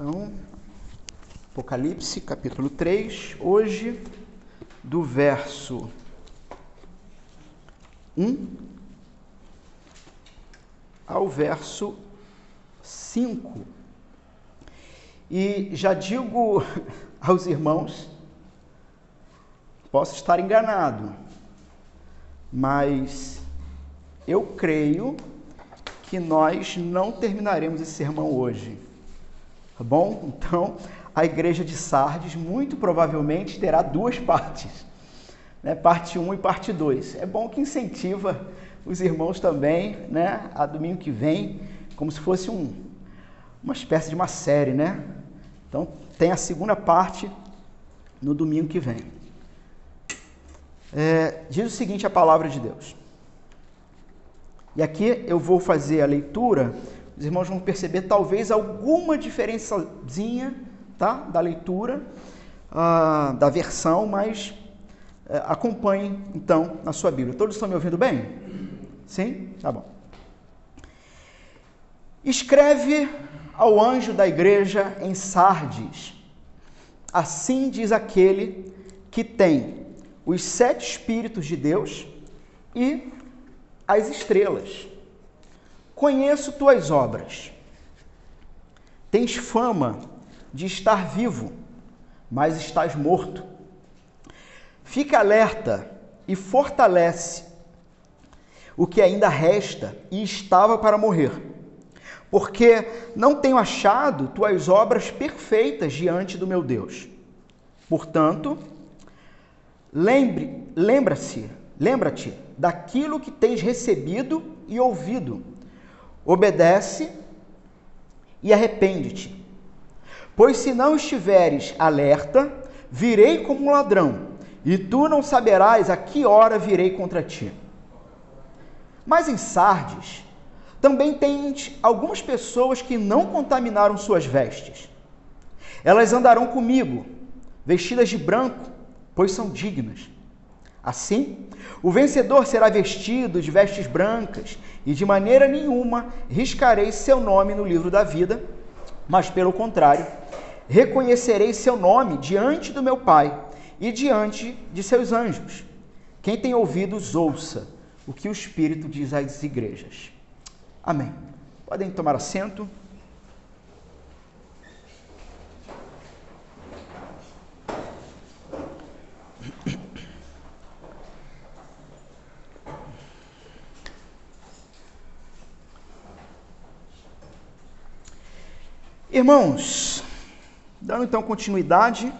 Então, Apocalipse, capítulo 3, hoje, do verso 1 ao verso 5. E já digo aos irmãos, posso estar enganado, mas eu creio que nós não terminaremos esse sermão hoje. Tá bom? Então, a igreja de Sardes muito provavelmente terá duas partes, né? parte 1 um e parte 2. É bom que incentiva os irmãos também, né? A domingo que vem, como se fosse um, uma espécie de uma série, né? Então, tem a segunda parte no domingo que vem. É, diz o seguinte a palavra de Deus. E aqui eu vou fazer a leitura os irmãos vão perceber talvez alguma diferençazinha tá, da leitura, uh, da versão, mas uh, acompanhem então na sua Bíblia. Todos estão me ouvindo bem? Sim? Tá bom. Escreve ao anjo da igreja em Sardes: Assim diz aquele que tem os sete Espíritos de Deus e as estrelas. Conheço tuas obras. Tens fama de estar vivo, mas estás morto. Fica alerta e fortalece o que ainda resta e estava para morrer, porque não tenho achado tuas obras perfeitas diante do meu Deus. Portanto, lembre, lembra-se, lembra-te daquilo que tens recebido e ouvido obedece e arrepende-te. Pois se não estiveres alerta, virei como um ladrão, e tu não saberás a que hora virei contra ti. Mas em Sardes também tens algumas pessoas que não contaminaram suas vestes. Elas andarão comigo, vestidas de branco, pois são dignas. Assim, o vencedor será vestido de vestes brancas, e de maneira nenhuma riscarei seu nome no livro da vida, mas pelo contrário, reconhecerei seu nome diante do meu Pai e diante de seus anjos. Quem tem ouvidos, ouça o que o Espírito diz às igrejas. Amém. Podem tomar assento. Irmãos, dando então continuidade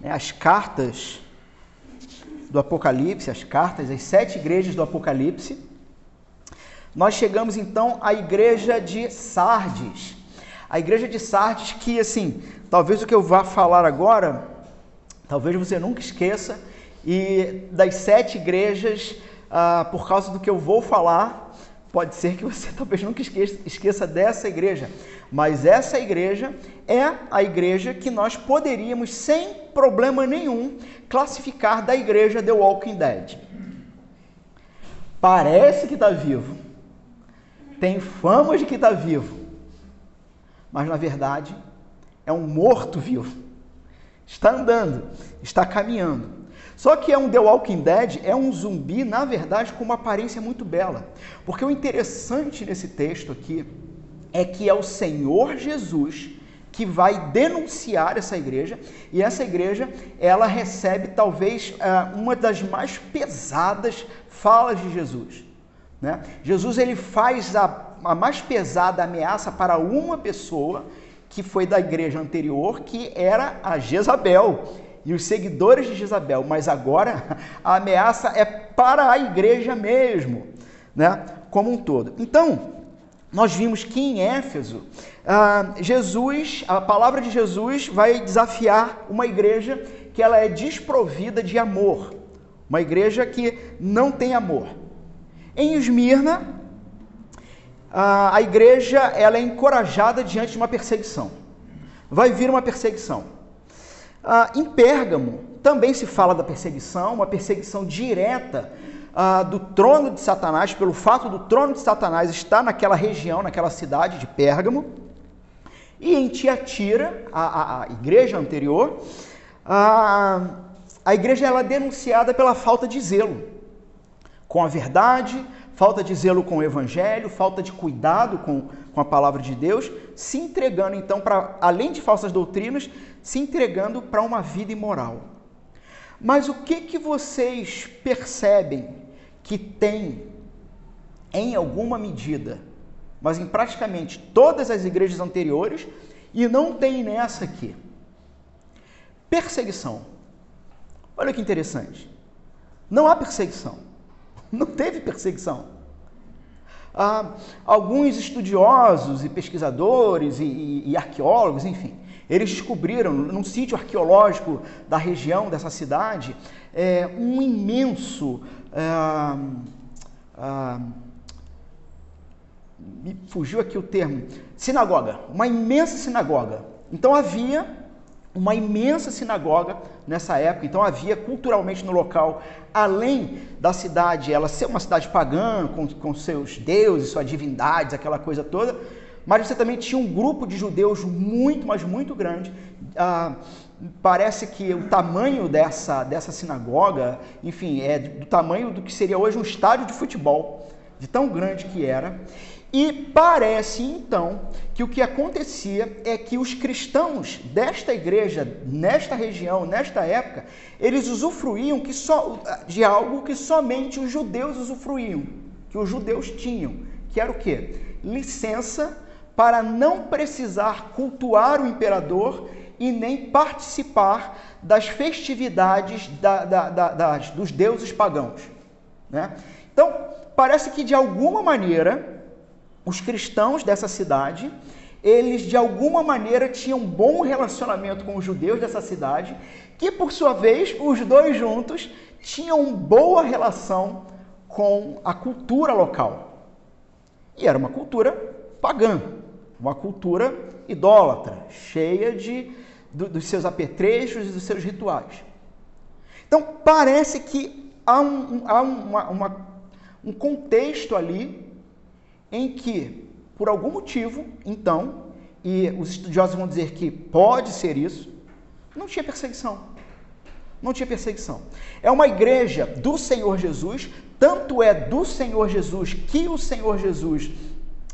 né, às cartas do Apocalipse, as cartas, as sete igrejas do Apocalipse, nós chegamos então à igreja de Sardes. A igreja de Sardes, que assim, talvez o que eu vá falar agora, talvez você nunca esqueça, e das sete igrejas, ah, por causa do que eu vou falar, Pode ser que você talvez nunca esqueça, esqueça dessa igreja, mas essa igreja é a igreja que nós poderíamos, sem problema nenhum, classificar da igreja The Walking Dead. Parece que está vivo, tem fama de que está vivo, mas na verdade é um morto-vivo. Está andando, está caminhando. Só que é um The Walking Dead, é um zumbi, na verdade, com uma aparência muito bela. Porque o interessante nesse texto aqui é que é o Senhor Jesus que vai denunciar essa igreja e essa igreja ela recebe talvez uh, uma das mais pesadas falas de Jesus. Né? Jesus ele faz a, a mais pesada ameaça para uma pessoa que foi da igreja anterior, que era a Jezabel e os seguidores de Jezabel, mas agora a ameaça é para a igreja mesmo, né? como um todo. Então, nós vimos que em Éfeso, ah, Jesus, a palavra de Jesus vai desafiar uma igreja que ela é desprovida de amor, uma igreja que não tem amor. Em Esmirna, ah, a igreja ela é encorajada diante de uma perseguição. Vai vir uma perseguição. Ah, em Pérgamo também se fala da perseguição, uma perseguição direta ah, do trono de Satanás, pelo fato do trono de Satanás estar naquela região, naquela cidade de Pérgamo. E em Tiatira, a, a, a igreja anterior, a, a igreja ela é denunciada pela falta de zelo com a verdade, falta de zelo com o evangelho, falta de cuidado com, com a palavra de Deus, se entregando então para, além de falsas doutrinas, se entregando para uma vida imoral. Mas o que que vocês percebem que tem em alguma medida, mas em praticamente todas as igrejas anteriores e não tem nessa aqui? Perseguição. Olha que interessante. Não há perseguição. Não teve perseguição. Ah, alguns estudiosos e pesquisadores e, e, e arqueólogos, enfim, eles descobriram num sítio arqueológico da região dessa cidade é, um imenso. Ah, ah, me fugiu aqui o termo, sinagoga, uma imensa sinagoga. Então havia uma imensa sinagoga nessa época. Então havia culturalmente no local, além da cidade, ela ser uma cidade pagã, com, com seus deuses, suas divindades, aquela coisa toda, mas você também tinha um grupo de judeus muito, mas muito grande. Ah, parece que o tamanho dessa, dessa sinagoga, enfim, é do tamanho do que seria hoje um estádio de futebol, de tão grande que era. E parece então que o que acontecia é que os cristãos desta igreja, nesta região, nesta época, eles usufruíam que só, de algo que somente os judeus usufruíam, que os judeus tinham, que era o quê? Licença para não precisar cultuar o imperador e nem participar das festividades da, da, da, das, dos deuses pagãos. Né? Então, parece que de alguma maneira os cristãos dessa cidade, eles de alguma maneira tinham um bom relacionamento com os judeus dessa cidade, que por sua vez, os dois juntos tinham boa relação com a cultura local. E era uma cultura pagã, uma cultura idólatra, cheia de, do, dos seus apetrechos e dos seus rituais. Então, parece que há um, há uma, uma, um contexto ali em que, por algum motivo, então, e os estudiosos vão dizer que pode ser isso, não tinha perseguição. Não tinha perseguição. É uma igreja do Senhor Jesus, tanto é do Senhor Jesus que o Senhor Jesus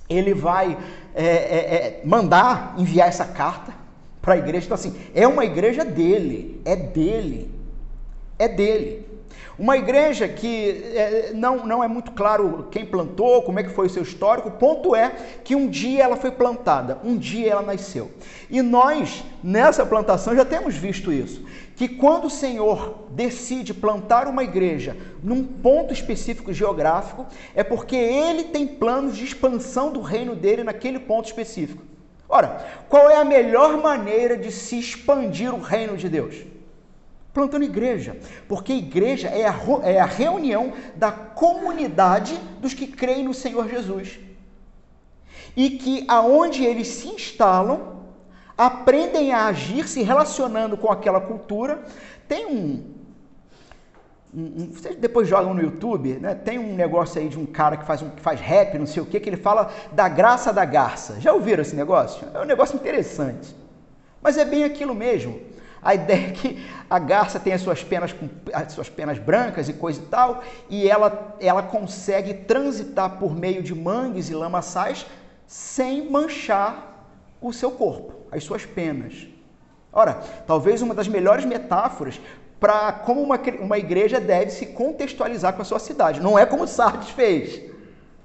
ele vai é, é, é, mandar enviar essa carta para a igreja. Então, assim, é uma igreja dele, é dele, é dele. Uma igreja que é, não, não é muito claro quem plantou, como é que foi o seu histórico, o ponto é que um dia ela foi plantada, um dia ela nasceu. E nós, nessa plantação, já temos visto isso. Que quando o Senhor decide plantar uma igreja num ponto específico geográfico, é porque ele tem planos de expansão do reino dele naquele ponto específico. Ora, qual é a melhor maneira de se expandir o reino de Deus? Plantando igreja, porque igreja é a, é a reunião da comunidade dos que creem no Senhor Jesus. E que aonde eles se instalam, aprendem a agir se relacionando com aquela cultura. Tem um, um, vocês depois jogam no YouTube, né? Tem um negócio aí de um cara que faz, um, que faz rap, não sei o que, que ele fala da graça da garça. Já ouviram esse negócio? É um negócio interessante. Mas é bem aquilo mesmo. A ideia é que a garça tem as suas penas, as suas penas brancas e coisa e tal, e ela, ela consegue transitar por meio de mangues e lamaçais sem manchar o seu corpo, as suas penas. Ora, talvez uma das melhores metáforas para como uma, uma igreja deve se contextualizar com a sua cidade. Não é como Sardes fez,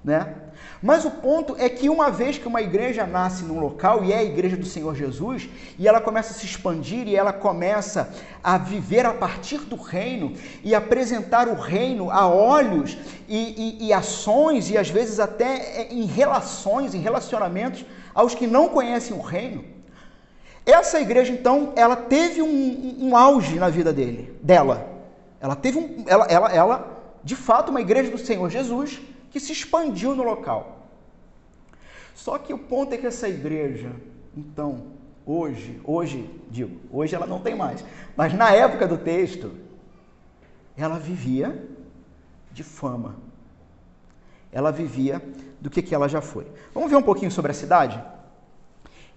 né? Mas o ponto é que uma vez que uma igreja nasce num local e é a igreja do Senhor Jesus, e ela começa a se expandir e ela começa a viver a partir do reino e apresentar o reino a olhos e, e, e ações e às vezes até em relações, em relacionamentos aos que não conhecem o reino. Essa igreja, então, ela teve um, um auge na vida dele, dela. Ela teve um, ela, ela, ela, de fato, uma igreja do Senhor Jesus que se expandiu no local. Só que o ponto é que essa igreja, então, hoje, hoje, digo, hoje ela não tem mais, mas na época do texto, ela vivia de fama. Ela vivia do que, que ela já foi. Vamos ver um pouquinho sobre a cidade?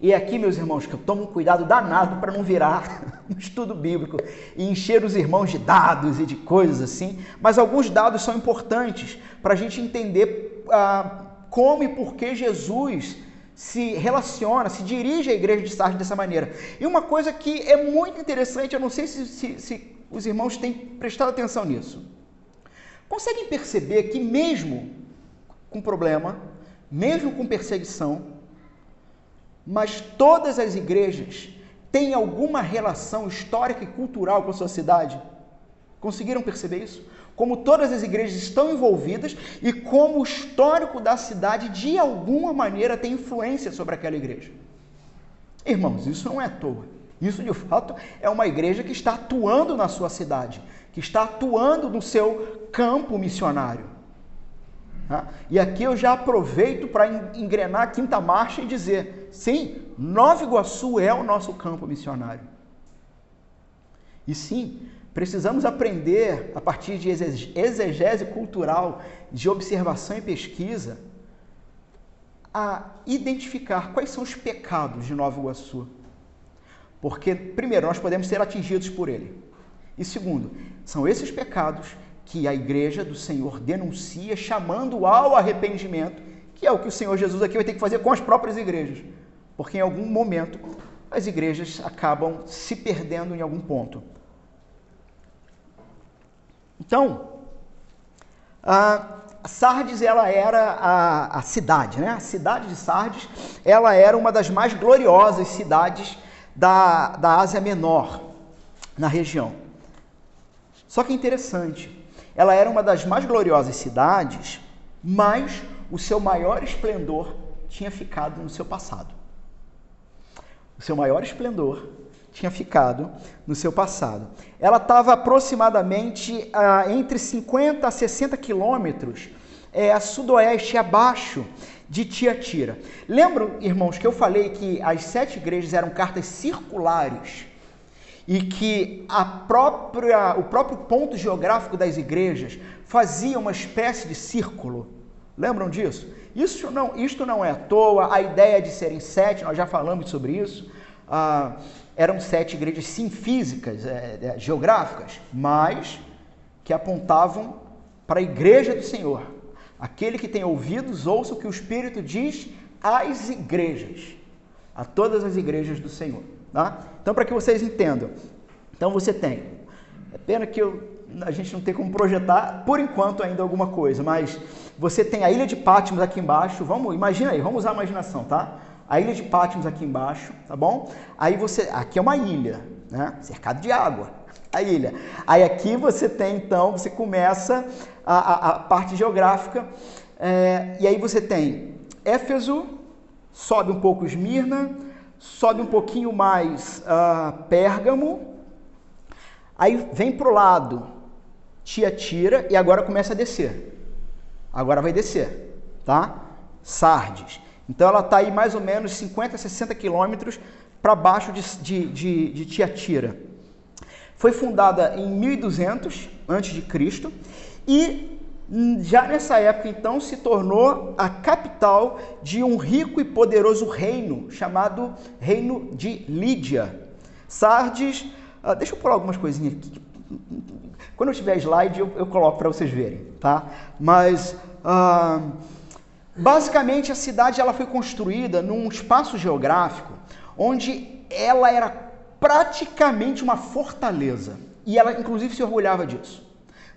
E aqui, meus irmãos, que eu tomo um cuidado danado para não virar um estudo bíblico e encher os irmãos de dados e de coisas assim. Mas alguns dados são importantes para a gente entender ah, como e por que Jesus se relaciona, se dirige à igreja de Sardes dessa maneira. E uma coisa que é muito interessante, eu não sei se, se, se os irmãos têm prestado atenção nisso. Conseguem perceber que, mesmo com problema, mesmo com perseguição, mas todas as igrejas têm alguma relação histórica e cultural com a sua cidade? Conseguiram perceber isso? Como todas as igrejas estão envolvidas e como o histórico da cidade, de alguma maneira, tem influência sobre aquela igreja. Irmãos, isso não é à toa. Isso, de fato, é uma igreja que está atuando na sua cidade, que está atuando no seu campo missionário. Tá? E aqui eu já aproveito para engrenar a quinta marcha e dizer: sim, Nova Iguaçu é o nosso campo missionário. E sim, precisamos aprender, a partir de exegese cultural, de observação e pesquisa, a identificar quais são os pecados de Nova Iguaçu. Porque, primeiro, nós podemos ser atingidos por ele. E segundo, são esses pecados que a igreja do Senhor denuncia, chamando ao arrependimento, que é o que o Senhor Jesus aqui vai ter que fazer com as próprias igrejas. Porque em algum momento as igrejas acabam se perdendo em algum ponto. Então, a Sardes ela era a, a, cidade, né? A cidade de Sardes ela era uma das mais gloriosas cidades da, da Ásia Menor na região. Só que é interessante, ela era uma das mais gloriosas cidades, mas o seu maior esplendor tinha ficado no seu passado. O seu maior esplendor tinha ficado no seu passado. Ela estava aproximadamente ah, entre 50 a 60 quilômetros é, a sudoeste, abaixo de Tiatira. Lembram, irmãos, que eu falei que as sete igrejas eram cartas circulares e que a própria, o próprio ponto geográfico das igrejas fazia uma espécie de círculo. Lembram disso? Isso não, isto não é à toa, a ideia de serem sete, nós já falamos sobre isso. Ah, eram sete igrejas, sim, físicas, é, é, geográficas, mas que apontavam para a igreja do Senhor. Aquele que tem ouvidos, ouça o que o Espírito diz às igrejas, a todas as igrejas do Senhor. Tá? Então, para que vocês entendam, então você tem, é pena que eu, a gente não tem como projetar, por enquanto, ainda alguma coisa, mas você tem a ilha de Patmos aqui embaixo, vamos, imagina aí, vamos usar a imaginação, tá? A ilha de Patmos aqui embaixo, tá bom? Aí você, aqui é uma ilha, né? Cercado de água, a ilha. Aí aqui você tem, então, você começa a, a, a parte geográfica, é, e aí você tem Éfeso, sobe um pouco Esmirna, sobe um pouquinho mais uh, Pérgamo, aí vem para o lado Tiatira e agora começa a descer. Agora vai descer, tá? Sardes. Então ela está aí mais ou menos 50, 60 quilômetros para baixo de, de, de, de Tiatira. Foi fundada em 1200 a.C. e já nessa época então se tornou a capital de um rico e poderoso reino chamado Reino de Lídia. Sardes, uh, deixa eu pôr algumas coisinhas aqui. Quando eu tiver slide eu, eu coloco para vocês verem, tá? Mas uh, Basicamente, a cidade ela foi construída num espaço geográfico onde ela era praticamente uma fortaleza. E ela, inclusive, se orgulhava disso.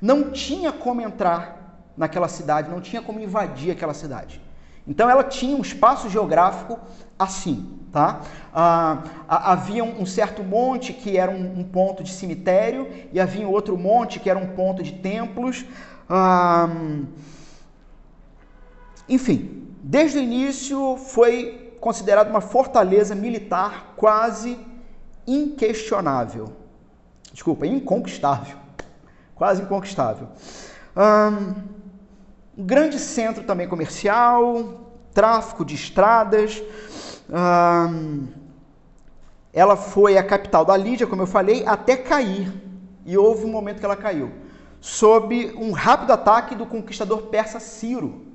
Não tinha como entrar naquela cidade, não tinha como invadir aquela cidade. Então, ela tinha um espaço geográfico assim, tá? Ah, havia um certo monte que era um, um, ponto de cemitério e havia outro monte que era um ponto de templos. Ah, enfim, desde o início foi considerado uma fortaleza militar quase inquestionável. Desculpa, inconquistável. Quase inconquistável. Um grande centro também comercial, tráfico de estradas. Um, ela foi a capital da Lídia, como eu falei, até cair. E houve um momento que ela caiu. Sob um rápido ataque do conquistador persa Ciro.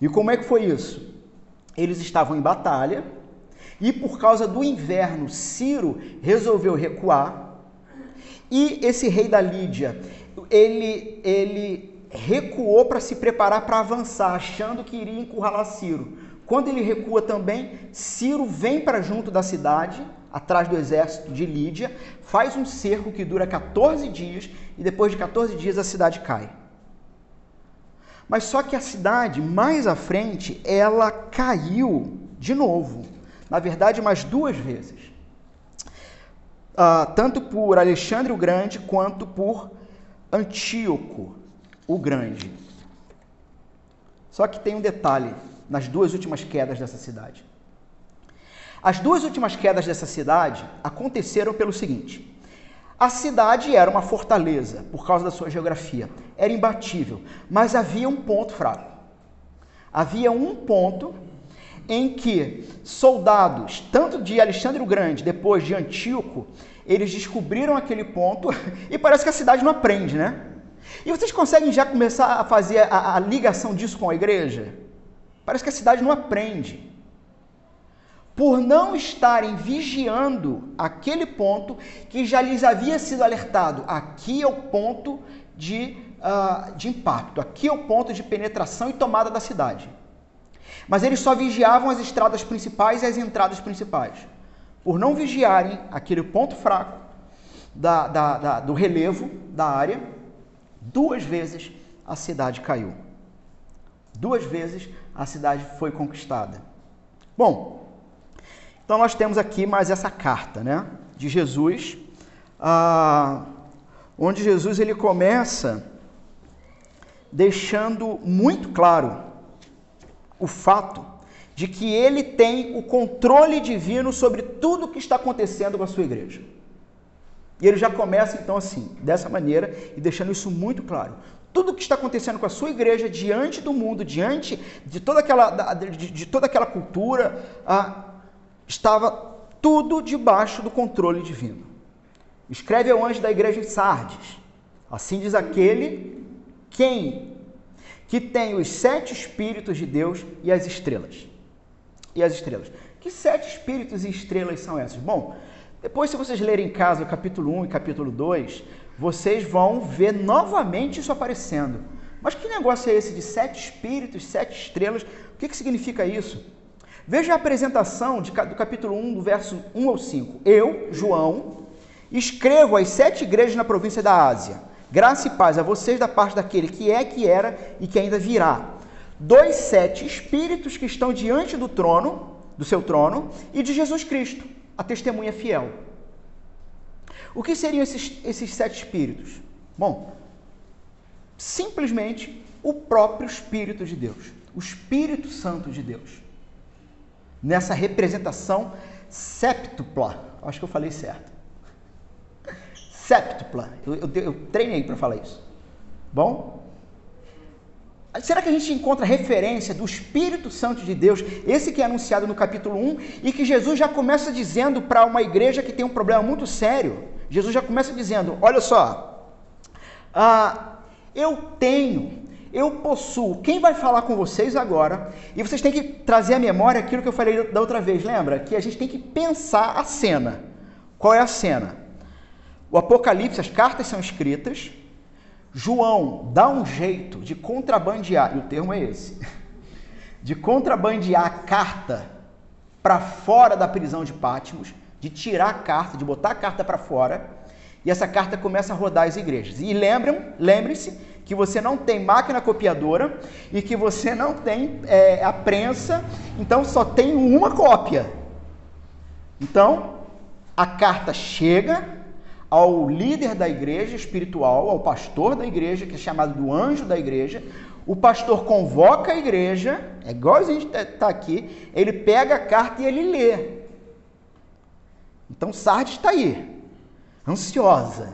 E como é que foi isso? Eles estavam em batalha E por causa do inverno, Ciro resolveu recuar. E esse rei da Lídia, ele, ele recuou para se preparar para avançar, achando que iria encurralar Ciro. Quando ele recua também, Ciro vem para junto da cidade, atrás do exército de Lídia, faz um cerco que dura 14 dias e depois de 14 dias a cidade cai. Mas só que a cidade, mais à frente, ela caiu de novo. Na verdade, mais duas vezes. Uh, tanto por Alexandre o Grande quanto por Antíoco o Grande. Só que tem um detalhe nas duas últimas quedas dessa cidade. As duas últimas quedas dessa cidade aconteceram pelo seguinte: a cidade era uma fortaleza por causa da sua geografia, era imbatível, mas havia um ponto fraco. Havia um ponto em que soldados, tanto de Alexandre o Grande, depois de Antíoco, eles descobriram aquele ponto e parece que a cidade não aprende, né? E vocês conseguem já começar a fazer a, a ligação disso com a igreja? Parece que a cidade não aprende. Por não estarem vigiando aquele ponto que já lhes havia sido alertado. Aqui é o ponto de, uh, de impacto, aqui é o ponto de penetração e tomada da cidade. Mas eles só vigiavam as estradas principais e as entradas principais. Por não vigiarem aquele ponto fraco da, da, da, do relevo da área, duas vezes a cidade caiu. Duas vezes a cidade foi conquistada. Bom, então nós temos aqui mais essa carta, né, de Jesus, ah, onde Jesus ele começa deixando muito claro o fato de que ele tem o controle divino sobre tudo o que está acontecendo com a sua igreja. E ele já começa então assim, dessa maneira, e deixando isso muito claro. Tudo o que está acontecendo com a sua igreja diante do mundo, diante de toda aquela, de, de toda aquela cultura, ah, estava tudo debaixo do controle divino. Escreve ao anjo da igreja em Sardes. Assim diz aquele quem que tem os sete espíritos de Deus e as estrelas. E as estrelas. Que sete espíritos e estrelas são essas? Bom, depois, se vocês lerem em casa o capítulo 1 e capítulo 2, vocês vão ver novamente isso aparecendo. Mas que negócio é esse de sete espíritos, sete estrelas? O que, que significa isso? Veja a apresentação de, do capítulo 1, do verso 1 ao 5. Eu, João, escrevo às sete igrejas na província da Ásia. Graça e paz a vocês da parte daquele que é, que era e que ainda virá. Dois sete espíritos que estão diante do trono, do seu trono, e de Jesus Cristo a testemunha fiel. O que seriam esses, esses sete espíritos? Bom, simplesmente o próprio Espírito de Deus, o Espírito Santo de Deus. Nessa representação séptupla, acho que eu falei certo. Séptupla, eu, eu, eu treinei para falar isso. Bom? Será que a gente encontra referência do Espírito Santo de Deus, esse que é anunciado no capítulo 1 e que Jesus já começa dizendo para uma igreja que tem um problema muito sério? Jesus já começa dizendo: Olha só, ah, eu tenho, eu possuo. Quem vai falar com vocês agora? E vocês têm que trazer à memória aquilo que eu falei da outra vez, lembra? Que a gente tem que pensar a cena. Qual é a cena? O Apocalipse, as cartas são escritas João dá um jeito de contrabandear, e o termo é esse, de contrabandear a carta para fora da prisão de Pátimos, de tirar a carta, de botar a carta para fora, e essa carta começa a rodar as igrejas. E lembram, lembre-se que você não tem máquina copiadora e que você não tem é, a prensa, então só tem uma cópia. Então, a carta chega, ao líder da igreja espiritual, ao pastor da igreja, que é chamado do anjo da igreja. O pastor convoca a igreja, é igual a gente está tá aqui, ele pega a carta e ele lê. Então Sardes está aí, ansiosa,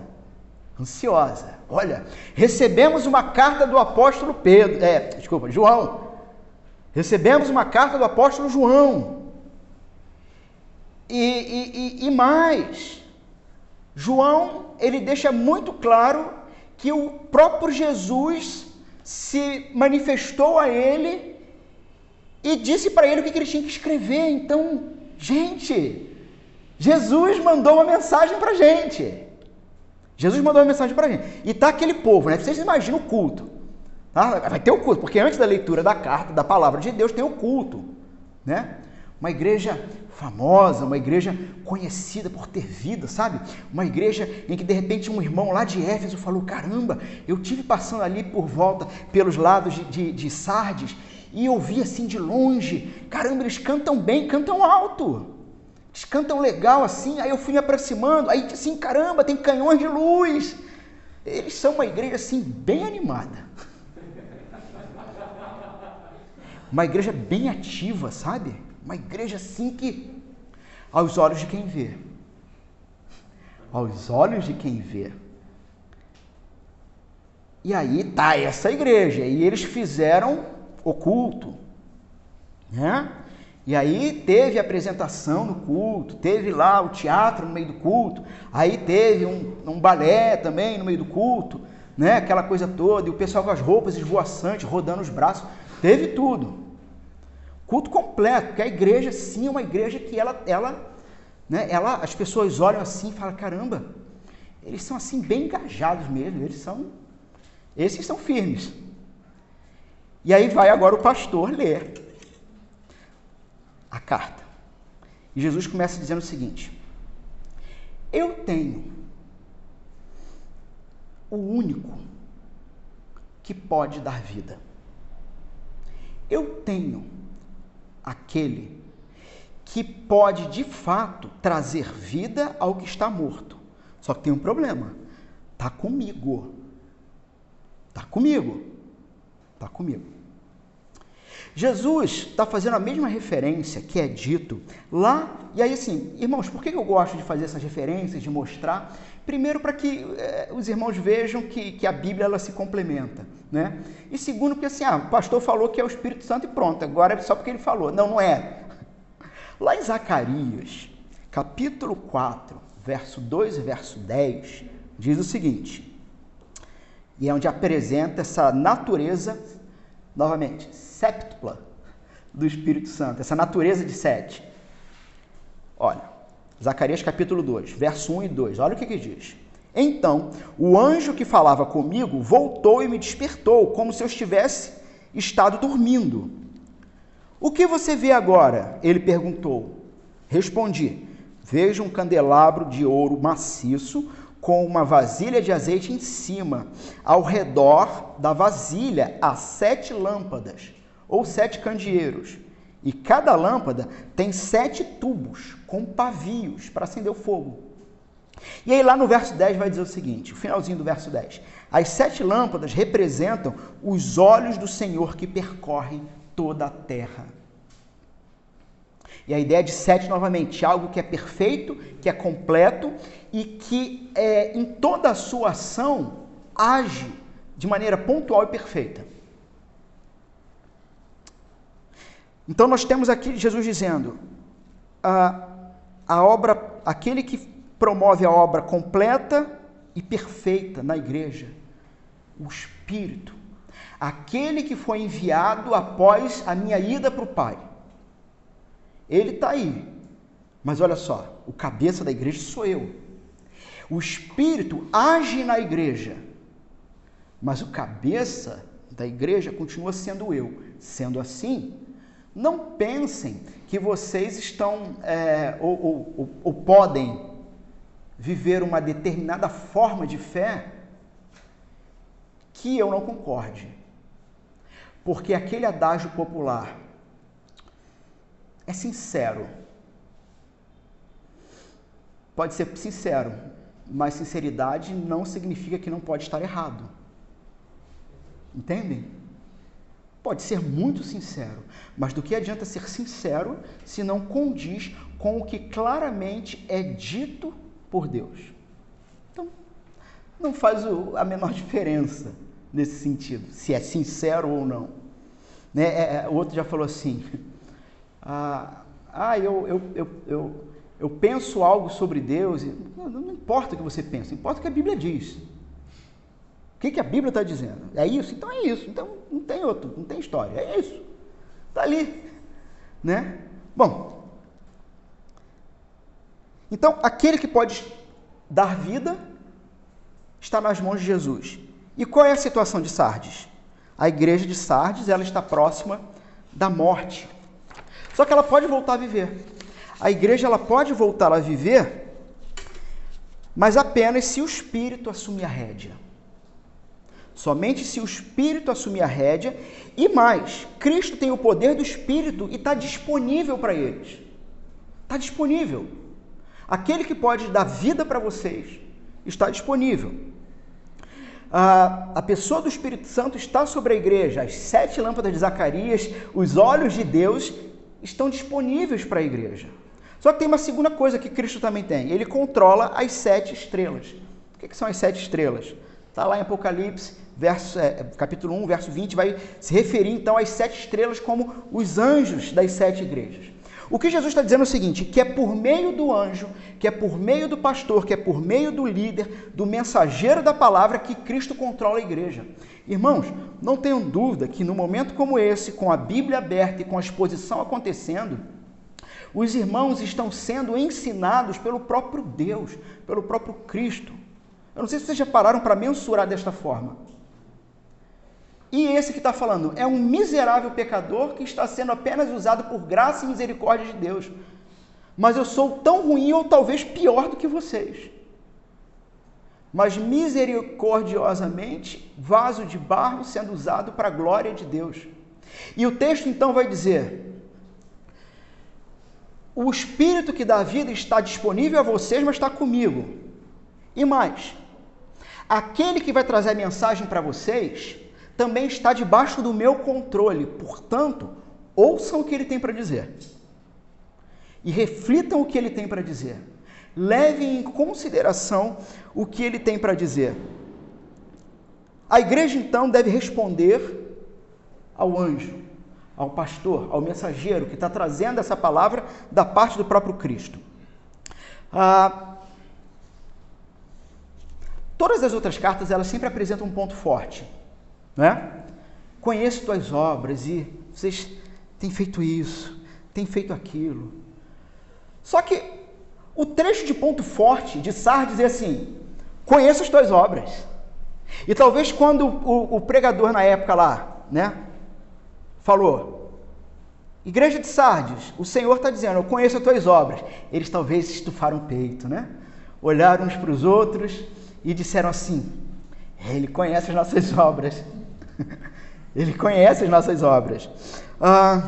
ansiosa. Olha, recebemos uma carta do apóstolo Pedro, é, desculpa, João. Recebemos uma carta do apóstolo João. E, e, e, e mais, João, ele deixa muito claro que o próprio Jesus se manifestou a ele e disse para ele o que ele tinha que escrever. Então, Gente, Jesus mandou uma mensagem para gente. Jesus mandou uma mensagem para gente. E tá aquele povo, né? Vocês imaginam o culto. Tá? Vai ter o culto, porque antes da leitura da carta, da palavra de Deus, tem o culto. Né? Uma igreja famosa, uma igreja conhecida por ter vida, sabe? Uma igreja em que de repente um irmão lá de Éfeso falou: Caramba, eu tive passando ali por volta, pelos lados de, de, de Sardes, e eu vi assim de longe: Caramba, eles cantam bem, cantam alto. Eles cantam legal assim. Aí eu fui me aproximando, aí assim: Caramba, tem canhões de luz. Eles são uma igreja assim, bem animada. Uma igreja bem ativa, sabe? Uma igreja assim que, aos olhos de quem vê, aos olhos de quem vê. E aí tá essa igreja, e eles fizeram o culto, né? E aí teve apresentação no culto, teve lá o teatro no meio do culto, aí teve um, um balé também no meio do culto, né? Aquela coisa toda, e o pessoal com as roupas esvoaçantes, rodando os braços, teve tudo. Culto completo, porque a igreja sim é uma igreja que ela, ela, né, ela, as pessoas olham assim e falam, caramba, eles são assim bem engajados mesmo, eles são, esses são firmes. E aí vai agora o pastor ler a carta. E Jesus começa dizendo o seguinte: Eu tenho o único que pode dar vida. Eu tenho aquele que pode de fato trazer vida ao que está morto. Só que tem um problema. Tá comigo. Tá comigo. Tá comigo. Jesus está fazendo a mesma referência que é dito lá. E aí, assim, irmãos, por que eu gosto de fazer essas referências, de mostrar? Primeiro, para que eh, os irmãos vejam que, que a Bíblia ela se complementa. Né? E segundo, porque assim, ah, o pastor falou que é o Espírito Santo e pronto, agora é só porque ele falou. Não, não é. Lá em Zacarias, capítulo 4, verso 2 e verso 10, diz o seguinte, e é onde apresenta essa natureza, novamente, séptupla do Espírito Santo, essa natureza de sete. Olha, Zacarias capítulo 2, verso 1 e 2, olha o que que diz. Então, o anjo que falava comigo voltou e me despertou, como se eu estivesse estado dormindo. O que você vê agora? Ele perguntou. Respondi: Vejo um candelabro de ouro maciço com uma vasilha de azeite em cima. Ao redor da vasilha há sete lâmpadas, ou sete candeeiros. E cada lâmpada tem sete tubos com pavios para acender o fogo. E aí lá no verso 10 vai dizer o seguinte, o finalzinho do verso 10. As sete lâmpadas representam os olhos do Senhor que percorrem toda a terra. E a ideia de sete, novamente, algo que é perfeito, que é completo e que é, em toda a sua ação age de maneira pontual e perfeita. Então nós temos aqui Jesus dizendo: a, a obra, aquele que promove a obra completa e perfeita na igreja. O Espírito, aquele que foi enviado após a minha ida para o Pai. Ele está aí. Mas olha só, o cabeça da igreja sou eu. O Espírito age na igreja, mas o cabeça da igreja continua sendo eu. Sendo assim, não pensem que vocês estão é, ou, ou, ou, ou podem viver uma determinada forma de fé que eu não concorde. Porque aquele adágio popular é sincero. Pode ser sincero, mas sinceridade não significa que não pode estar errado. Entendem? Pode ser muito sincero, mas do que adianta ser sincero se não condiz com o que claramente é dito por Deus. Então, não faz a menor diferença nesse sentido, se é sincero ou não. Né? É, é o outro já falou assim: ah, ah eu, eu, eu, eu, eu penso algo sobre Deus. Não, não, importa o que você pensa, importa o que a Bíblia diz. O que, que a Bíblia está dizendo? É isso? Então é isso. Então não tem outro, não tem história. É isso. Está ali. Né? Bom, Então, aquele que pode dar vida está nas mãos de Jesus. E qual é a situação de Sardes? A igreja de Sardes, ela está próxima da morte. Só que ela pode voltar a viver. A igreja ela pode voltar a viver, mas apenas se o espírito assumir a rédea. Somente se o espírito assumir a rédea e mais, Cristo tem o poder do espírito e está disponível para eles. Está disponível. Aquele que pode dar vida para vocês está disponível. A, a pessoa do Espírito Santo está sobre a igreja. As sete lâmpadas de Zacarias, os olhos de Deus estão disponíveis para a igreja. Só que tem uma segunda coisa que Cristo também tem. Ele controla as sete estrelas. O que, que são as sete estrelas? Está lá em Apocalipse, verso, é, capítulo 1, verso 20, vai se referir então às sete estrelas como os anjos das sete igrejas. O que Jesus está dizendo é o seguinte: que é por meio do anjo, que é por meio do pastor, que é por meio do líder, do mensageiro da palavra que Cristo controla a igreja. Irmãos, não tenham dúvida que no momento como esse, com a Bíblia aberta e com a exposição acontecendo, os irmãos estão sendo ensinados pelo próprio Deus, pelo próprio Cristo. Eu não sei se vocês já pararam para mensurar desta forma. E esse que está falando é um miserável pecador que está sendo apenas usado por graça e misericórdia de Deus. Mas eu sou tão ruim ou talvez pior do que vocês. Mas misericordiosamente, vaso de barro sendo usado para a glória de Deus. E o texto então vai dizer: O Espírito que dá vida está disponível a vocês, mas está comigo. E mais, aquele que vai trazer a mensagem para vocês também está debaixo do meu controle. Portanto, ouçam o que ele tem para dizer. E reflitam o que ele tem para dizer. Levem em consideração o que ele tem para dizer. A igreja então deve responder ao anjo, ao pastor, ao mensageiro que está trazendo essa palavra da parte do próprio Cristo. Ah, todas as outras cartas elas sempre apresentam um ponto forte não é? Conheço tuas obras e vocês têm feito isso, têm feito aquilo. Só que o trecho de ponto forte de Sardes é assim: conheço as tuas obras. E talvez quando o, o pregador na época lá, né, falou, Igreja de Sardes, o Senhor está dizendo, eu conheço as tuas obras. Eles talvez estufaram o peito, né? Olharam uns para os outros e disseram assim: Ele conhece as nossas obras. Ele conhece as nossas obras. Ah,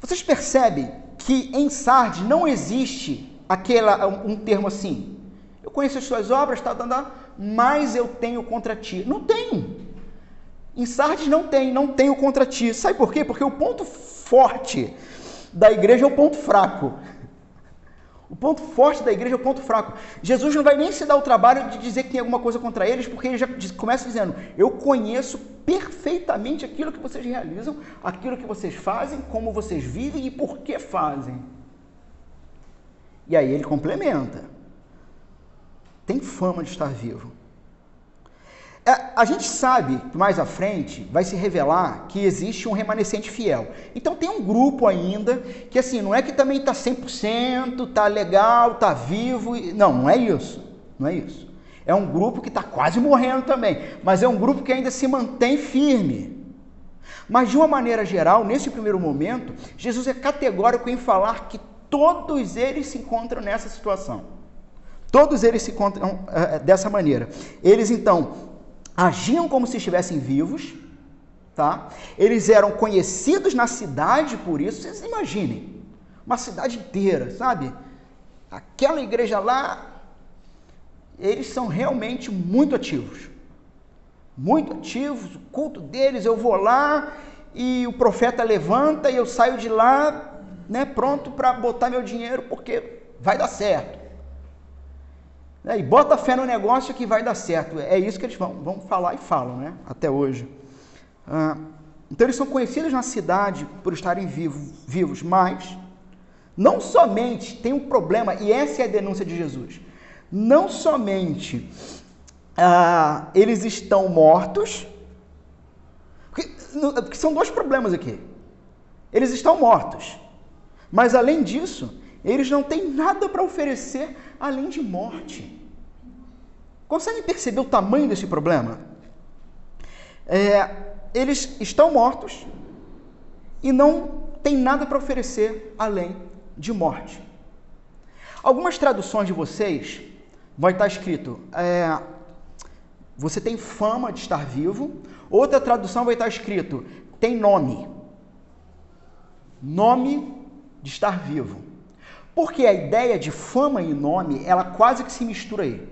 vocês percebem que em Sardes não existe aquela, um termo assim. Eu conheço as suas obras, tá, tá, tá, mas eu tenho contra ti. Não tem. Em Sardes não tem, não tenho contra ti. Sabe por quê? Porque o ponto forte da igreja é o ponto fraco. O ponto forte da igreja é o ponto fraco. Jesus não vai nem se dar o trabalho de dizer que tem alguma coisa contra eles, porque ele já começa dizendo: Eu conheço perfeitamente aquilo que vocês realizam, aquilo que vocês fazem, como vocês vivem e por que fazem. E aí ele complementa: Tem fama de estar vivo. É, a gente sabe que mais à frente vai se revelar que existe um remanescente fiel. Então tem um grupo ainda que assim, não é que também está 100%, está legal, está vivo. Não, não é isso. Não é isso. É um grupo que está quase morrendo também, mas é um grupo que ainda se mantém firme. Mas de uma maneira geral, nesse primeiro momento, Jesus é categórico em falar que todos eles se encontram nessa situação. Todos eles se encontram uh, dessa maneira. Eles então agiam como se estivessem vivos, tá? Eles eram conhecidos na cidade por isso. Vocês imaginem, uma cidade inteira, sabe? Aquela igreja lá, eles são realmente muito ativos. Muito ativos, o culto deles, eu vou lá e o profeta levanta e eu saio de lá, né, pronto para botar meu dinheiro porque vai dar certo. Né? E bota fé no negócio que vai dar certo. É isso que eles vão, vão falar e falam, né? Até hoje. Ah, então eles são conhecidos na cidade por estarem vivo, vivos, mas não somente tem um problema, e essa é a denúncia de Jesus. Não somente ah, eles estão mortos, porque, porque são dois problemas aqui. Eles estão mortos, mas além disso, eles não têm nada para oferecer além de morte. Conseguem perceber o tamanho desse problema? É, eles estão mortos e não têm nada para oferecer além de morte. Algumas traduções de vocês vai estar escrito: é, você tem fama de estar vivo. Outra tradução vai estar escrito: tem nome. Nome de estar vivo. Porque a ideia de fama e nome, ela quase que se mistura aí.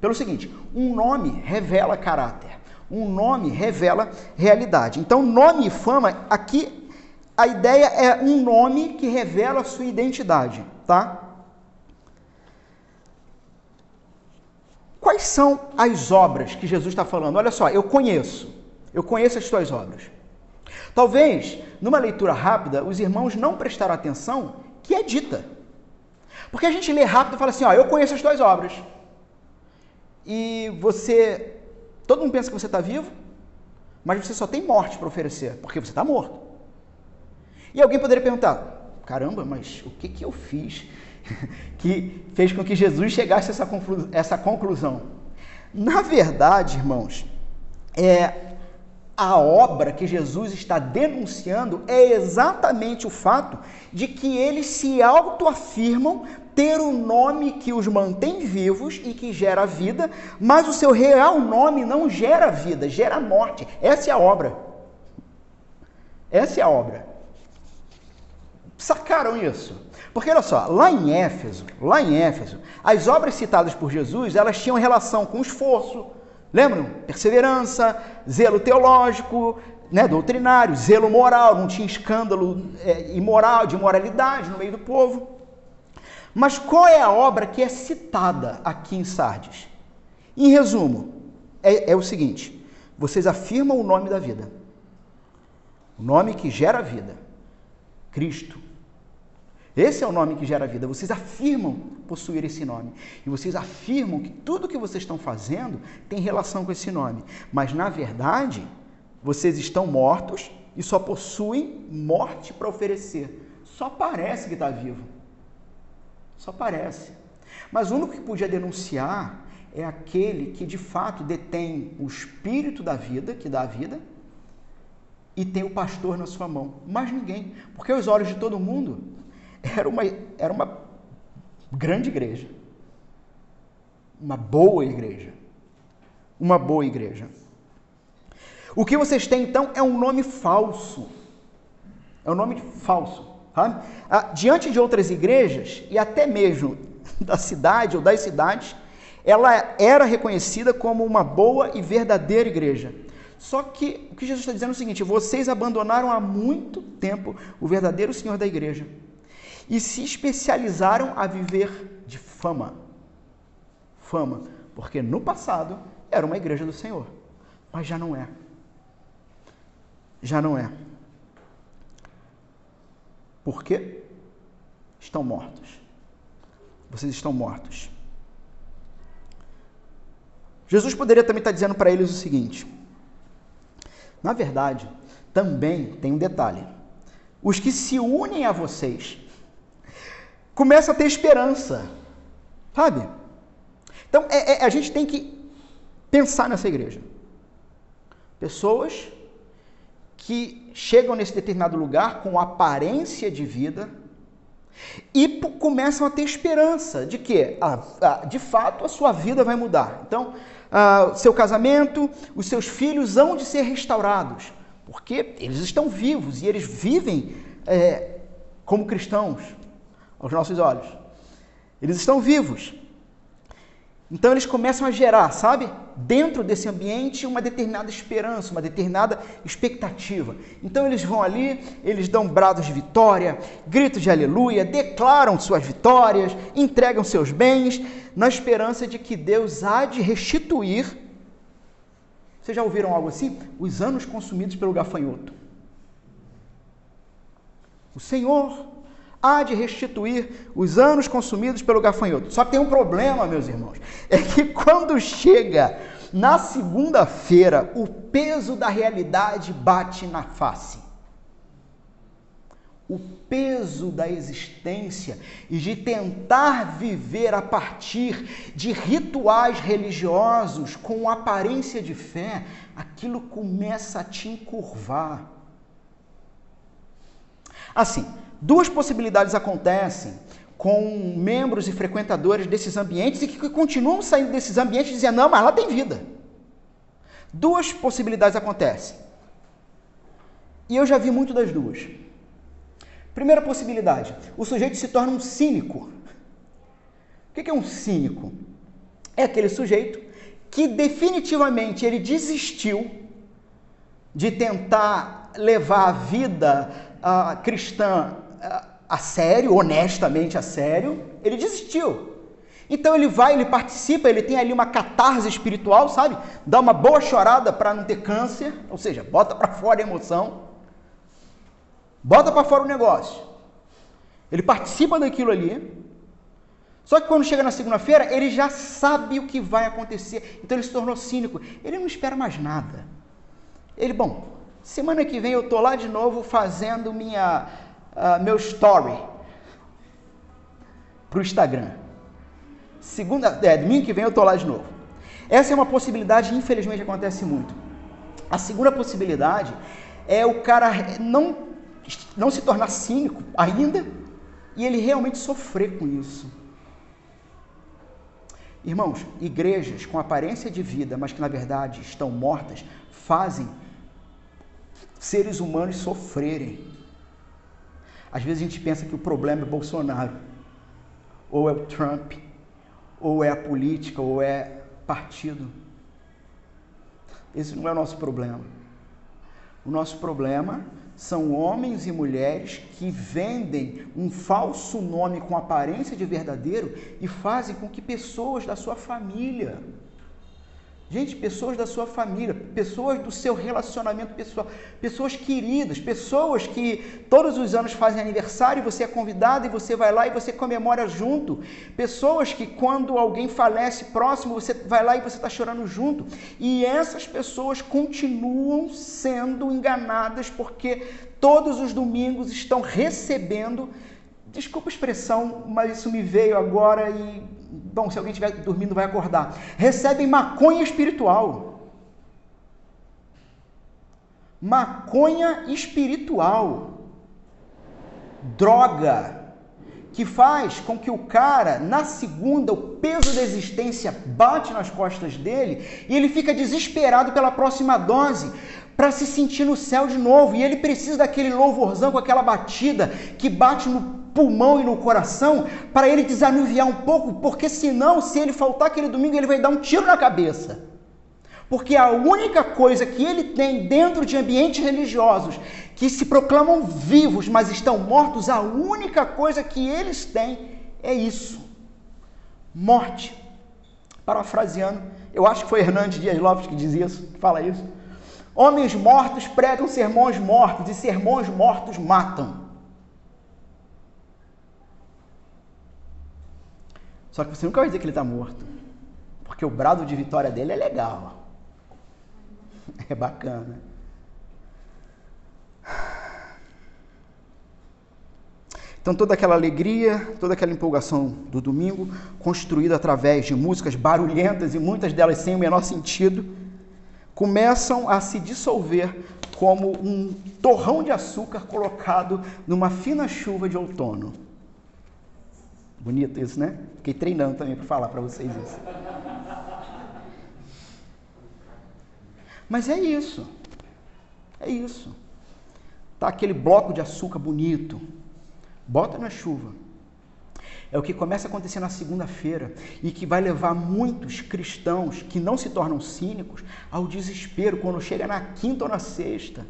Pelo seguinte, um nome revela caráter, um nome revela realidade. Então, nome e fama, aqui a ideia é um nome que revela a sua identidade, tá? Quais são as obras que Jesus está falando? Olha só, eu conheço, eu conheço as tuas obras. Talvez, numa leitura rápida, os irmãos não prestaram atenção que é dita. Porque a gente lê rápido e fala assim, ó, eu conheço as tuas obras. E você, todo mundo pensa que você está vivo, mas você só tem morte para oferecer, porque você está morto. E alguém poderia perguntar, caramba, mas o que, que eu fiz que fez com que Jesus chegasse a essa conclusão? Na verdade, irmãos, é, a obra que Jesus está denunciando é exatamente o fato de que eles se autoafirmam ter o um nome que os mantém vivos e que gera vida, mas o seu real nome não gera vida, gera morte. Essa é a obra. Essa é a obra. Sacaram isso? Porque olha só, lá em Éfeso, lá em Éfeso, as obras citadas por Jesus, elas tinham relação com esforço, Lembram? Perseverança, zelo teológico, né, doutrinário, zelo moral, não tinha escândalo é, imoral, de imoralidade no meio do povo. Mas qual é a obra que é citada aqui em Sardes? Em resumo, é, é o seguinte: vocês afirmam o nome da vida, o nome que gera vida, Cristo. Esse é o nome que gera vida. Vocês afirmam possuir esse nome. E vocês afirmam que tudo que vocês estão fazendo tem relação com esse nome. Mas, na verdade, vocês estão mortos e só possuem morte para oferecer. Só parece que está vivo. Só parece. Mas o único que podia denunciar é aquele que de fato detém o espírito da vida, que dá a vida, e tem o pastor na sua mão. Mais ninguém. Porque aos olhos de todo mundo, era uma, era uma grande igreja. Uma boa igreja. Uma boa igreja. O que vocês têm então é um nome falso. É um nome falso. Sabe? Ah, diante de outras igrejas, e até mesmo da cidade ou das cidades, ela era reconhecida como uma boa e verdadeira igreja. Só que o que Jesus está dizendo é o seguinte: vocês abandonaram há muito tempo o verdadeiro Senhor da igreja e se especializaram a viver de fama. Fama, porque no passado era uma igreja do Senhor, mas já não é. Já não é. Por quê? Estão mortos. Vocês estão mortos. Jesus poderia também estar dizendo para eles o seguinte: na verdade, também tem um detalhe. Os que se unem a vocês começa a ter esperança, sabe? Então, é, é, a gente tem que pensar nessa igreja. Pessoas que chegam nesse determinado lugar com aparência de vida e começam a ter esperança de que, ah, ah, de fato, a sua vida vai mudar. Então, ah, seu casamento, os seus filhos hão de ser restaurados, porque eles estão vivos e eles vivem é, como cristãos aos nossos olhos. Eles estão vivos. Então eles começam a gerar, sabe? Dentro desse ambiente, uma determinada esperança, uma determinada expectativa. Então eles vão ali, eles dão brados de vitória, gritos de aleluia, declaram suas vitórias, entregam seus bens, na esperança de que Deus há de restituir. Vocês já ouviram algo assim? Os anos consumidos pelo gafanhoto. O Senhor há de restituir os anos consumidos pelo gafanhoto. Só que tem um problema, meus irmãos, é que quando chega na segunda-feira, o peso da realidade bate na face. o peso da existência e de tentar viver a partir de rituais religiosos com aparência de fé, aquilo começa a te encurvar. Assim, duas possibilidades acontecem com membros e frequentadores desses ambientes e que continuam saindo desses ambientes dizendo: não, mas lá tem vida. Duas possibilidades acontecem. E eu já vi muito das duas. Primeira possibilidade: o sujeito se torna um cínico. O que é um cínico? É aquele sujeito que definitivamente ele desistiu de tentar levar a vida uh, cristã a sério, honestamente a sério, ele desistiu. Então ele vai, ele participa, ele tem ali uma catarse espiritual, sabe? Dá uma boa chorada para não ter câncer, ou seja, bota para fora a emoção. Bota para fora o negócio. Ele participa daquilo ali. Só que quando chega na segunda-feira, ele já sabe o que vai acontecer. Então ele se tornou cínico. Ele não espera mais nada. Ele, bom, semana que vem eu tô lá de novo fazendo minha uh, meu story para o Instagram. Segunda, é, domingo que vem eu tô lá de novo. Essa é uma possibilidade, infelizmente acontece muito. A segunda possibilidade é o cara não não se tornar cínico ainda e ele realmente sofrer com isso. Irmãos, igrejas com aparência de vida, mas que na verdade estão mortas, fazem seres humanos sofrerem. Às vezes a gente pensa que o problema é Bolsonaro, ou é o Trump, ou é a política, ou é partido. Esse não é o nosso problema. O nosso problema são homens e mulheres que vendem um falso nome com aparência de verdadeiro e fazem com que pessoas da sua família Gente, pessoas da sua família, pessoas do seu relacionamento pessoal, pessoas queridas, pessoas que todos os anos fazem aniversário você é convidado e você vai lá e você comemora junto. Pessoas que quando alguém falece próximo, você vai lá e você está chorando junto. E essas pessoas continuam sendo enganadas porque todos os domingos estão recebendo desculpa a expressão, mas isso me veio agora e, bom, se alguém estiver dormindo vai acordar. Recebem maconha espiritual. Maconha espiritual. Droga. Que faz com que o cara, na segunda, o peso da existência bate nas costas dele e ele fica desesperado pela próxima dose para se sentir no céu de novo. E ele precisa daquele louvorzão com aquela batida que bate no pulmão e no coração para ele desanuviar um pouco, porque senão, se ele faltar aquele domingo, ele vai dar um tiro na cabeça. Porque a única coisa que ele tem dentro de ambientes religiosos que se proclamam vivos, mas estão mortos, a única coisa que eles têm é isso: morte. Parafraseando, eu acho que foi Hernandes Dias Lopes que diz isso, que fala isso. Homens mortos pregam sermões mortos e sermões mortos matam. Só que você nunca vai dizer que ele está morto. Porque o brado de vitória dele é legal. É bacana. Então, toda aquela alegria, toda aquela empolgação do domingo, construída através de músicas barulhentas e muitas delas sem o menor sentido, começam a se dissolver como um torrão de açúcar colocado numa fina chuva de outono. Bonito isso, né? Fiquei treinando também para falar para vocês isso. Mas é isso. É isso. Tá aquele bloco de açúcar bonito. Bota na chuva. É o que começa a acontecer na segunda-feira e que vai levar muitos cristãos que não se tornam cínicos ao desespero quando chega na quinta ou na sexta.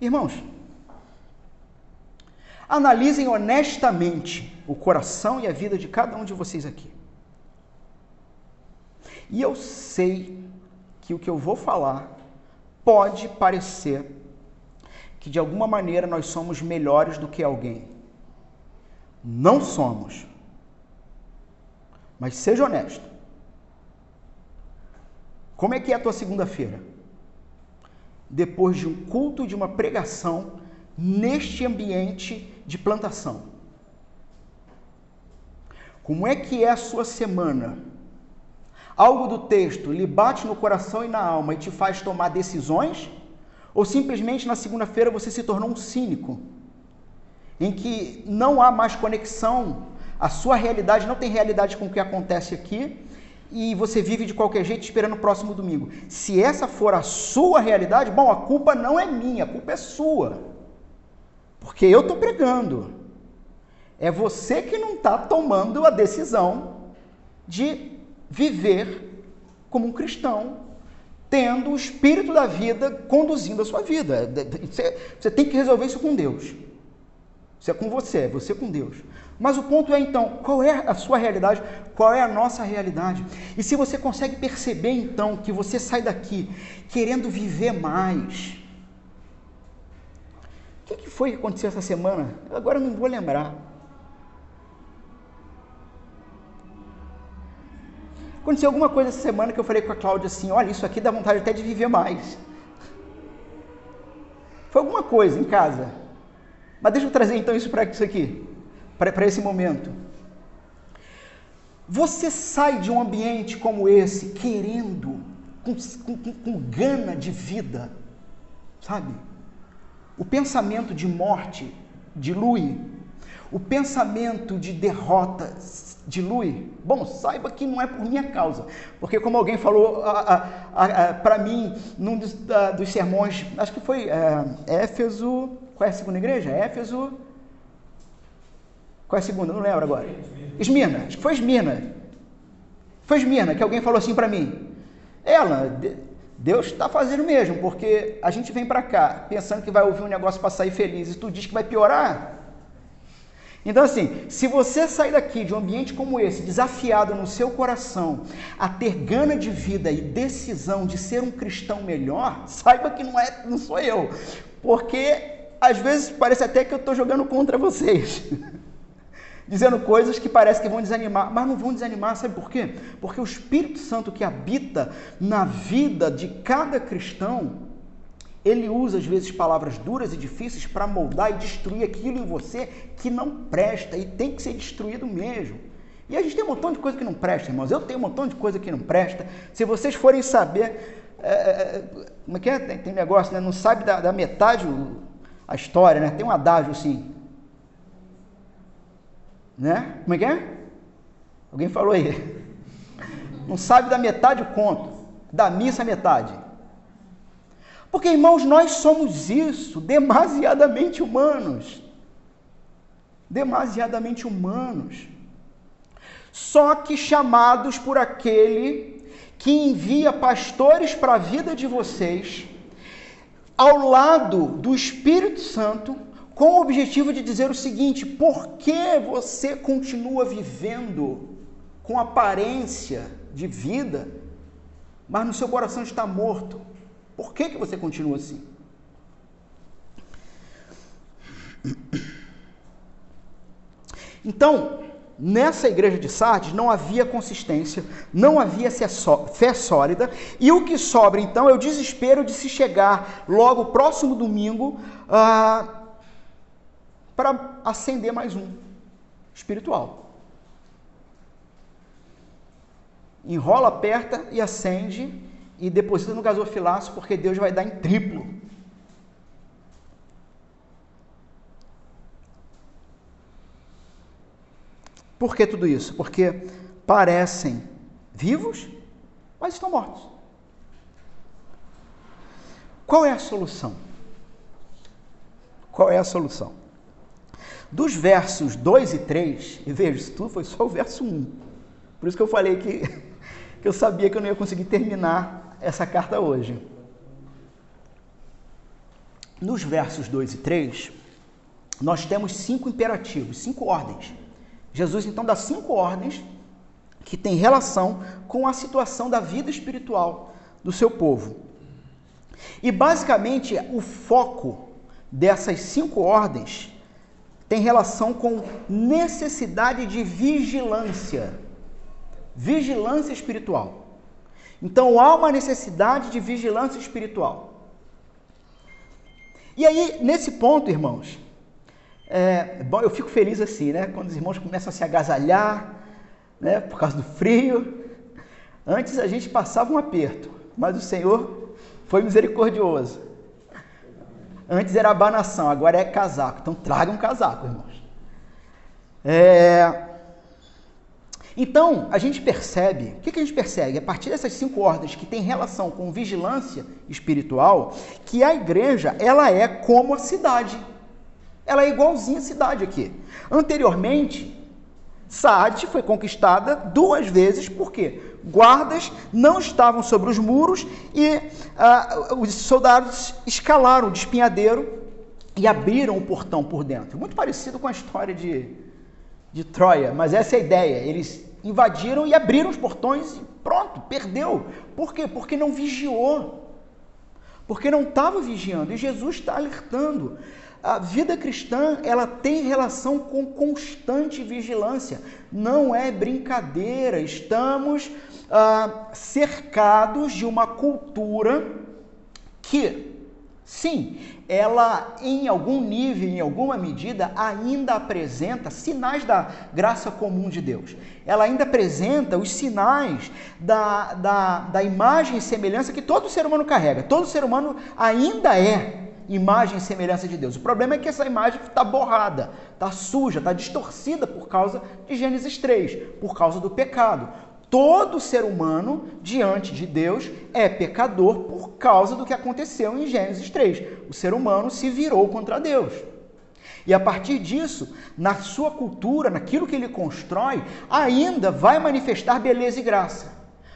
Irmãos, analisem honestamente o coração e a vida de cada um de vocês aqui. E eu sei que o que eu vou falar pode parecer que de alguma maneira nós somos melhores do que alguém. Não somos. Mas seja honesto. Como é que é a tua segunda-feira? Depois de um culto, de uma pregação, neste ambiente de plantação. Como é que é a sua semana? Algo do texto lhe bate no coração e na alma e te faz tomar decisões? Ou simplesmente na segunda-feira você se tornou um cínico, em que não há mais conexão, a sua realidade não tem realidade com o que acontece aqui, e você vive de qualquer jeito esperando o próximo domingo. Se essa for a sua realidade, bom, a culpa não é minha, a culpa é sua. Porque eu estou pregando. É você que não está tomando a decisão de viver como um cristão, tendo o espírito da vida conduzindo a sua vida. Você, você tem que resolver isso com Deus. Isso é com você, é você com Deus. Mas o ponto é então, qual é a sua realidade? Qual é a nossa realidade? E se você consegue perceber então que você sai daqui querendo viver mais. O que foi que aconteceu essa semana? Agora eu não vou lembrar. Aconteceu alguma coisa essa semana que eu falei com a Cláudia assim: olha, isso aqui dá vontade até de viver mais. Foi alguma coisa em casa. Mas deixa eu trazer então isso para isso aqui para esse momento. Você sai de um ambiente como esse querendo, com, com, com gana de vida, sabe? O pensamento de morte dilui, o pensamento de derrota dilui. Bom, saiba que não é por minha causa, porque como alguém falou para mim num dos, dos, sermões, acho que foi é, Éfeso, qual é a segunda igreja? Éfeso qual é a segunda? Não lembro agora. Esmirna. Acho que foi Esmirna. Foi Esmirna que alguém falou assim para mim. Ela, Deus está fazendo mesmo, porque a gente vem para cá pensando que vai ouvir um negócio para sair feliz e tu diz que vai piorar. Então, assim, se você sair daqui de um ambiente como esse, desafiado no seu coração a ter gana de vida e decisão de ser um cristão melhor, saiba que não, é, não sou eu. Porque às vezes parece até que eu estou jogando contra vocês. dizendo coisas que parece que vão desanimar, mas não vão desanimar, sabe por quê? Porque o Espírito Santo que habita na vida de cada cristão, ele usa às vezes palavras duras e difíceis para moldar e destruir aquilo em você que não presta e tem que ser destruído mesmo. E a gente tem um montão de coisa que não presta, irmãos. Eu tenho um montão de coisa que não presta. Se vocês forem saber, é, é, é como é que é? Tem, negócio, né? Não sabe da, da metade a história, né? Tem um adágio assim né? Como é que é? Alguém falou aí. Não sabe da metade o conto, da missa a metade. Porque, irmãos, nós somos isso, demasiadamente humanos. Demasiadamente humanos. Só que chamados por aquele que envia pastores para a vida de vocês, ao lado do Espírito Santo, com o objetivo de dizer o seguinte: por que você continua vivendo com aparência de vida, mas no seu coração está morto? Por que, que você continua assim? Então, nessa igreja de Sardes não havia consistência, não havia fé sólida, e o que sobra então é o desespero de se chegar logo próximo domingo. Uh, para acender mais um espiritual. Enrola, aperta e acende e deposita no gasofilaço porque Deus vai dar em triplo. Por que tudo isso? Porque parecem vivos, mas estão mortos. Qual é a solução? Qual é a solução? Dos versos 2 e 3, e veja, isso tudo foi só o verso 1. Por isso que eu falei que, que eu sabia que eu não ia conseguir terminar essa carta hoje. Nos versos 2 e 3, nós temos cinco imperativos, cinco ordens. Jesus então dá cinco ordens que têm relação com a situação da vida espiritual do seu povo. E basicamente o foco dessas cinco ordens tem relação com necessidade de vigilância. Vigilância espiritual. Então há uma necessidade de vigilância espiritual. E aí, nesse ponto, irmãos, é, bom, eu fico feliz assim, né? Quando os irmãos começam a se agasalhar, né? Por causa do frio. Antes a gente passava um aperto, mas o Senhor foi misericordioso. Antes era abanação, agora é casaco. Então traga um casaco, irmãos. É... Então, a gente percebe, o que, que a gente percebe? A partir dessas cinco ordens que têm relação com vigilância espiritual, que a igreja, ela é como a cidade. Ela é igualzinha à cidade aqui. Anteriormente, Saad foi conquistada duas vezes, por quê? Guardas não estavam sobre os muros e uh, os soldados escalaram o espinhadeiro e abriram o portão por dentro. Muito parecido com a história de, de Troia, mas essa é a ideia. Eles invadiram e abriram os portões e pronto, perdeu. Por quê? Porque não vigiou. Porque não estava vigiando. E Jesus está alertando. A vida cristã, ela tem relação com constante vigilância. Não é brincadeira. Estamos ah, cercados de uma cultura que, sim, ela em algum nível, em alguma medida, ainda apresenta sinais da graça comum de Deus. Ela ainda apresenta os sinais da, da, da imagem e semelhança que todo ser humano carrega. Todo ser humano ainda é imagem e semelhança de Deus. O problema é que essa imagem está borrada, está suja, está distorcida por causa de Gênesis 3, por causa do pecado. Todo ser humano diante de Deus é pecador por causa do que aconteceu em Gênesis 3. O ser humano se virou contra Deus. E a partir disso, na sua cultura, naquilo que ele constrói, ainda vai manifestar beleza e graça.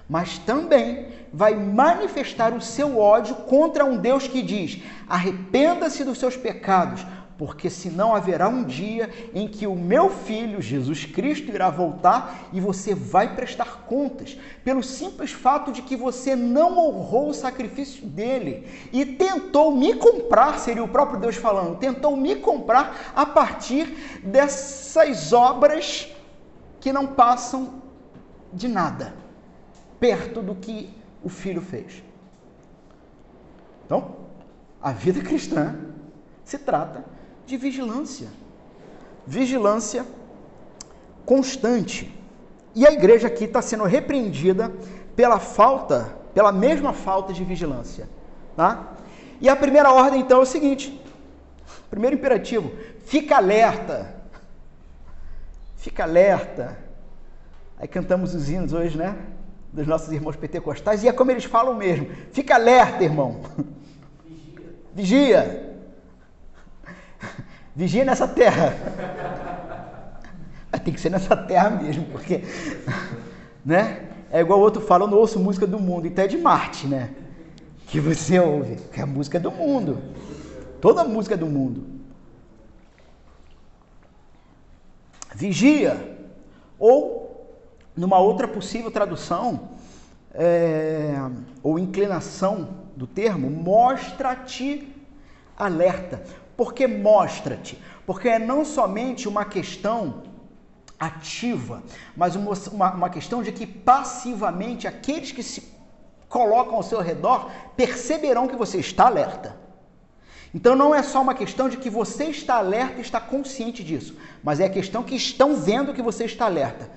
Mas também vai manifestar o seu ódio contra um Deus que diz: arrependa-se dos seus pecados, porque senão haverá um dia em que o meu filho, Jesus Cristo, irá voltar e você vai prestar contas, pelo simples fato de que você não honrou o sacrifício dele e tentou me comprar, seria o próprio Deus falando, tentou me comprar a partir dessas obras que não passam de nada perto do que o filho fez. Então, a vida cristã se trata de vigilância. Vigilância constante. E a igreja aqui está sendo repreendida pela falta, pela mesma falta de vigilância. Tá? E a primeira ordem, então, é o seguinte: primeiro imperativo, fica alerta. Fica alerta. Aí cantamos os hinos hoje, né? dos nossos irmãos pentecostais, e é como eles falam mesmo: fica alerta, irmão. Vigia. Vigia, Vigia nessa terra. Tem que ser nessa terra mesmo, porque. Né? É igual o outro fala, eu não ouço música do mundo, então é de Marte, né? Que você ouve, que é a música do mundo. Toda música do mundo. Vigia. Ou numa outra possível tradução, é, ou inclinação do termo, mostra-te alerta. Por que mostra-te? Porque é não somente uma questão ativa, mas uma, uma, uma questão de que passivamente aqueles que se colocam ao seu redor perceberão que você está alerta. Então não é só uma questão de que você está alerta e está consciente disso, mas é a questão que estão vendo que você está alerta.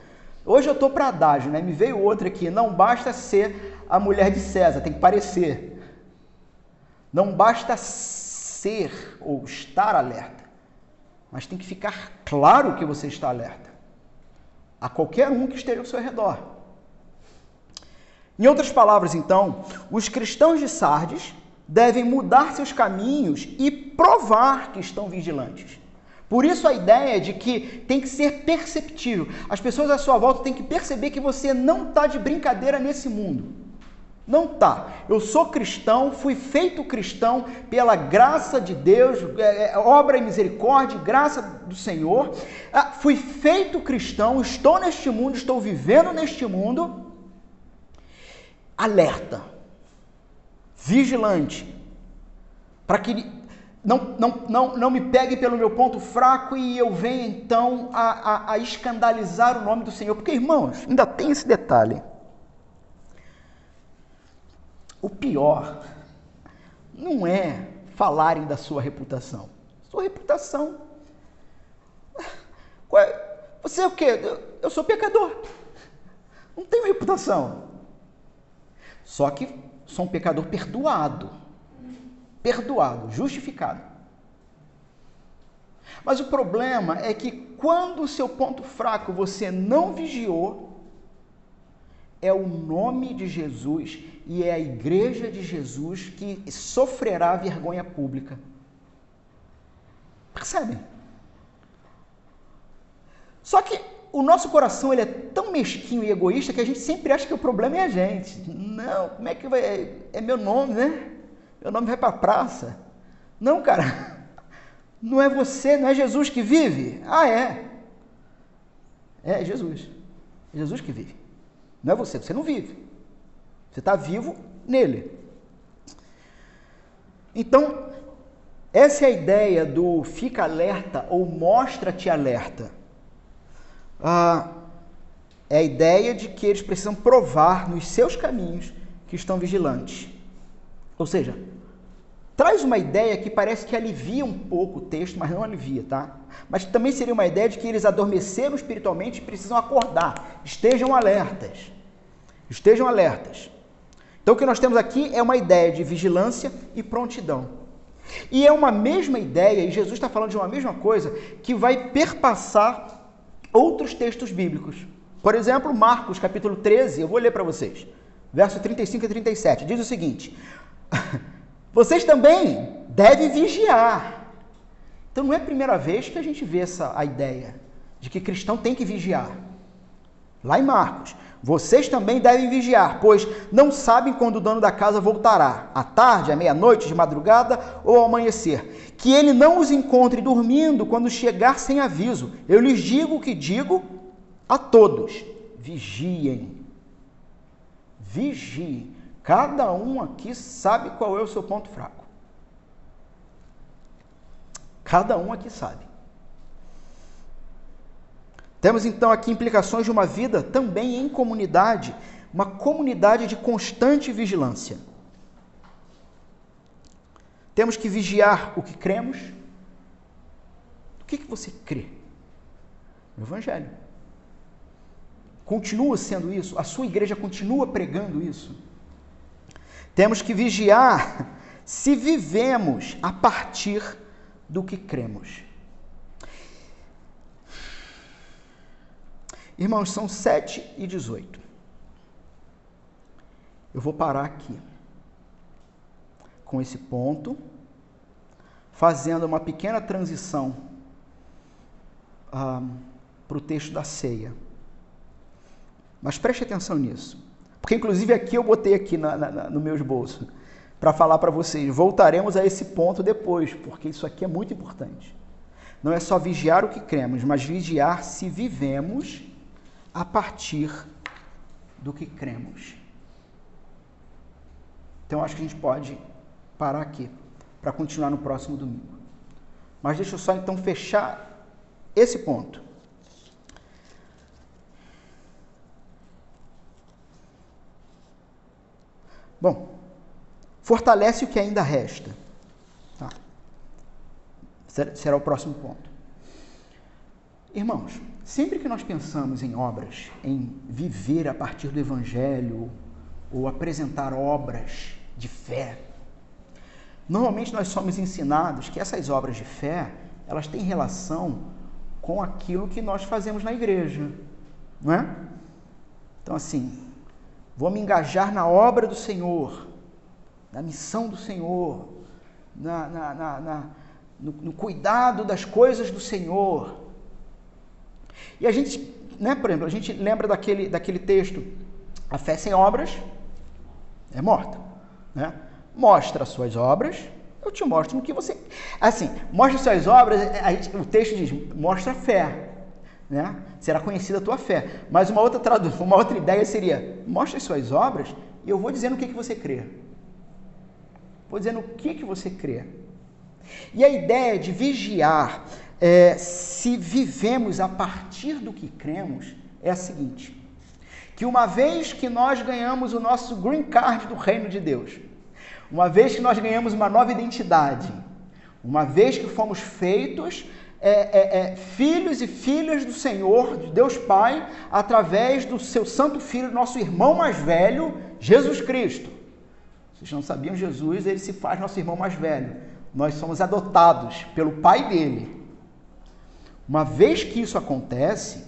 Hoje eu estou para adágio, né? Me veio outra aqui. Não basta ser a mulher de César, tem que parecer. Não basta ser ou estar alerta, mas tem que ficar claro que você está alerta a qualquer um que esteja ao seu redor. Em outras palavras, então, os cristãos de Sardes devem mudar seus caminhos e provar que estão vigilantes. Por isso a ideia de que tem que ser perceptível. As pessoas à sua volta têm que perceber que você não está de brincadeira nesse mundo. Não tá. Eu sou cristão, fui feito cristão pela graça de Deus, é, é, obra e misericórdia, graça do Senhor. Ah, fui feito cristão, estou neste mundo, estou vivendo neste mundo. Alerta, vigilante, para que não, não, não, não me pegue pelo meu ponto fraco e eu venha então a, a, a escandalizar o nome do Senhor. Porque, irmãos, ainda tem esse detalhe. O pior não é falarem da sua reputação. Sua reputação. É? Você é o quê? Eu sou pecador. Não tenho reputação. Só que sou um pecador perdoado. Perdoado, justificado. Mas o problema é que quando o seu ponto fraco você não vigiou, é o nome de Jesus e é a igreja de Jesus que sofrerá vergonha pública. Percebem? Só que o nosso coração ele é tão mesquinho e egoísta que a gente sempre acha que o problema é a gente. Não, como é que vai. É meu nome, né? Meu nome vai para a praça. Não, cara. Não é você, não é Jesus que vive? Ah, é. É Jesus. É Jesus que vive. Não é você, você não vive. Você está vivo nele. Então, essa é a ideia do fica alerta ou mostra-te alerta. Ah, é a ideia de que eles precisam provar nos seus caminhos que estão vigilantes. Ou seja, traz uma ideia que parece que alivia um pouco o texto, mas não alivia, tá? Mas também seria uma ideia de que eles adormeceram espiritualmente e precisam acordar. Estejam alertas. Estejam alertas. Então, o que nós temos aqui é uma ideia de vigilância e prontidão. E é uma mesma ideia, e Jesus está falando de uma mesma coisa, que vai perpassar outros textos bíblicos. Por exemplo, Marcos capítulo 13, eu vou ler para vocês, verso 35 e 37, diz o seguinte: Vocês também devem vigiar. Então não é a primeira vez que a gente vê essa a ideia de que cristão tem que vigiar. Lá em Marcos, vocês também devem vigiar, pois não sabem quando o dono da casa voltará, à tarde, à meia-noite, de madrugada ou ao amanhecer. Que ele não os encontre dormindo quando chegar sem aviso. Eu lhes digo o que digo a todos: vigiem. Vigiem. Cada um aqui sabe qual é o seu ponto fraco. Cada um aqui sabe. Temos então aqui implicações de uma vida também em comunidade, uma comunidade de constante vigilância. Temos que vigiar o que cremos. O que, que você crê? O Evangelho. Continua sendo isso? A sua igreja continua pregando isso? Temos que vigiar se vivemos a partir do que cremos. Irmãos, são 7 e 18. Eu vou parar aqui com esse ponto, fazendo uma pequena transição ah, para o texto da ceia. Mas preste atenção nisso, porque inclusive aqui eu botei aqui na, na, no meus bolsos para falar para vocês. Voltaremos a esse ponto depois, porque isso aqui é muito importante. Não é só vigiar o que cremos, mas vigiar se vivemos a partir do que cremos. Então acho que a gente pode parar aqui para continuar no próximo domingo. Mas deixa eu só então fechar esse ponto. Bom, fortalece o que ainda resta. Tá. Será o próximo ponto. Irmãos, Sempre que nós pensamos em obras, em viver a partir do Evangelho ou apresentar obras de fé, normalmente nós somos ensinados que essas obras de fé elas têm relação com aquilo que nós fazemos na igreja, não é? Então assim, vou me engajar na obra do Senhor, na missão do Senhor, na, na, na, no, no cuidado das coisas do Senhor e a gente, né, por exemplo, a gente lembra daquele, daquele texto, a fé sem obras é morta. Né? Mostra as suas obras, eu te mostro no que você. Assim, mostra suas obras, gente, o texto diz, mostra a fé. Né? Será conhecida a tua fé. Mas uma outra tradução, uma outra ideia seria: mostre as suas obras e eu vou dizendo o que, que você crê. Vou dizendo o que, que você crê. E a ideia de vigiar é, se vivemos a partir do que cremos, é a seguinte: que uma vez que nós ganhamos o nosso green card do reino de Deus, uma vez que nós ganhamos uma nova identidade, uma vez que fomos feitos é, é, é, filhos e filhas do Senhor, de Deus Pai, através do seu Santo Filho, nosso irmão mais velho, Jesus Cristo. Vocês não sabiam, Jesus, ele se faz nosso irmão mais velho. Nós somos adotados pelo Pai dele. Uma vez que isso acontece,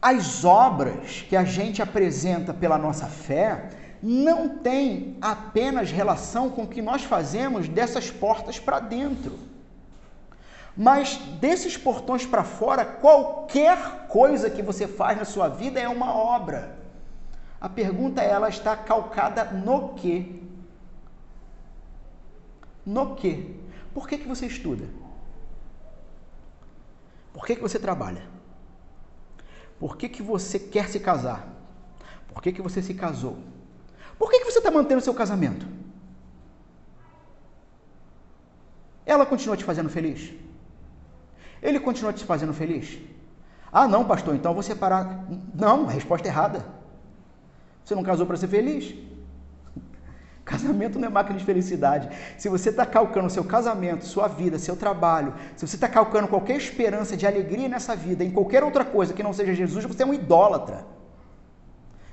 as obras que a gente apresenta pela nossa fé não tem apenas relação com o que nós fazemos dessas portas para dentro. Mas desses portões para fora, qualquer coisa que você faz na sua vida é uma obra. A pergunta é, ela está calcada no quê? No quê? Por que, que você estuda? Por que, que você trabalha? Por que, que você quer se casar? Por que, que você se casou? Por que, que você está mantendo seu casamento? Ela continua te fazendo feliz? Ele continua te fazendo feliz? Ah, não, pastor, então eu vou separar. Não, a resposta é errada. Você não casou para ser feliz? Casamento não é máquina de felicidade. Se você está calcando seu casamento, sua vida, seu trabalho, se você está calcando qualquer esperança de alegria nessa vida, em qualquer outra coisa que não seja Jesus, você é um idólatra.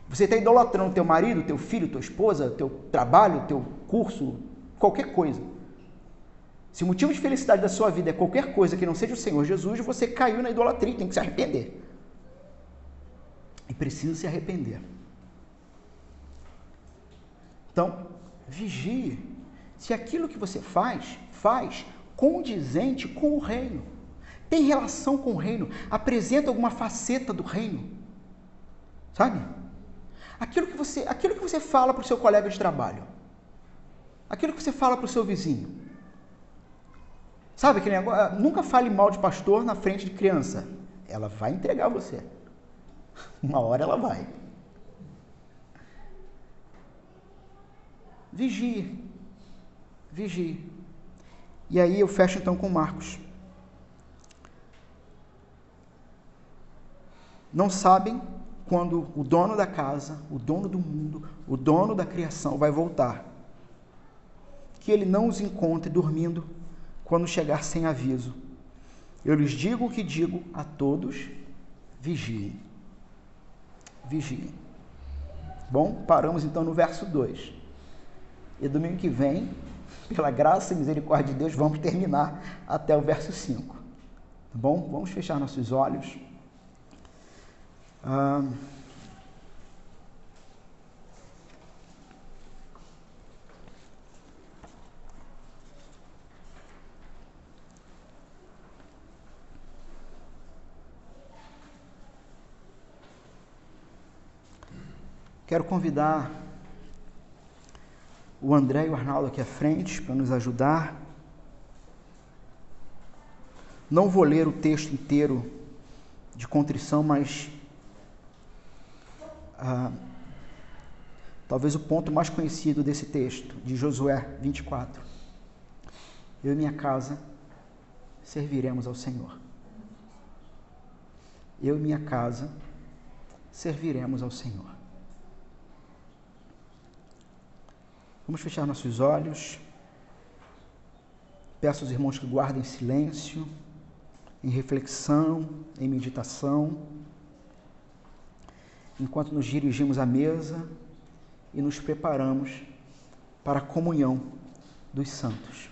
Você está idolatrando teu marido, teu filho, tua esposa, teu trabalho, teu curso, qualquer coisa. Se o motivo de felicidade da sua vida é qualquer coisa que não seja o Senhor Jesus, você caiu na idolatria, tem que se arrepender. E precisa se arrepender. Então, vigie se aquilo que você faz, faz condizente com o reino. Tem relação com o reino, apresenta alguma faceta do reino. Sabe? Aquilo que você, aquilo que você fala para o seu colega de trabalho. Aquilo que você fala para o seu vizinho. Sabe aquele negócio? Ah, nunca fale mal de pastor na frente de criança. Ela vai entregar você. Uma hora ela vai. Vigie. Vigie. E aí eu fecho então com Marcos. Não sabem quando o dono da casa, o dono do mundo, o dono da criação vai voltar. Que ele não os encontre dormindo quando chegar sem aviso. Eu lhes digo o que digo a todos: vigiem. Vigiem. Bom, paramos então no verso 2. E domingo que vem, pela graça e misericórdia de Deus, vamos terminar até o verso 5. Tá bom? Vamos fechar nossos olhos. Ah, Quero convidar o André e o Arnaldo aqui à frente para nos ajudar. Não vou ler o texto inteiro de contrição, mas ah, talvez o ponto mais conhecido desse texto, de Josué 24. Eu e minha casa serviremos ao Senhor. Eu e minha casa serviremos ao Senhor. Vamos fechar nossos olhos. Peço aos irmãos que guardem silêncio, em reflexão, em meditação, enquanto nos dirigimos à mesa e nos preparamos para a comunhão dos santos.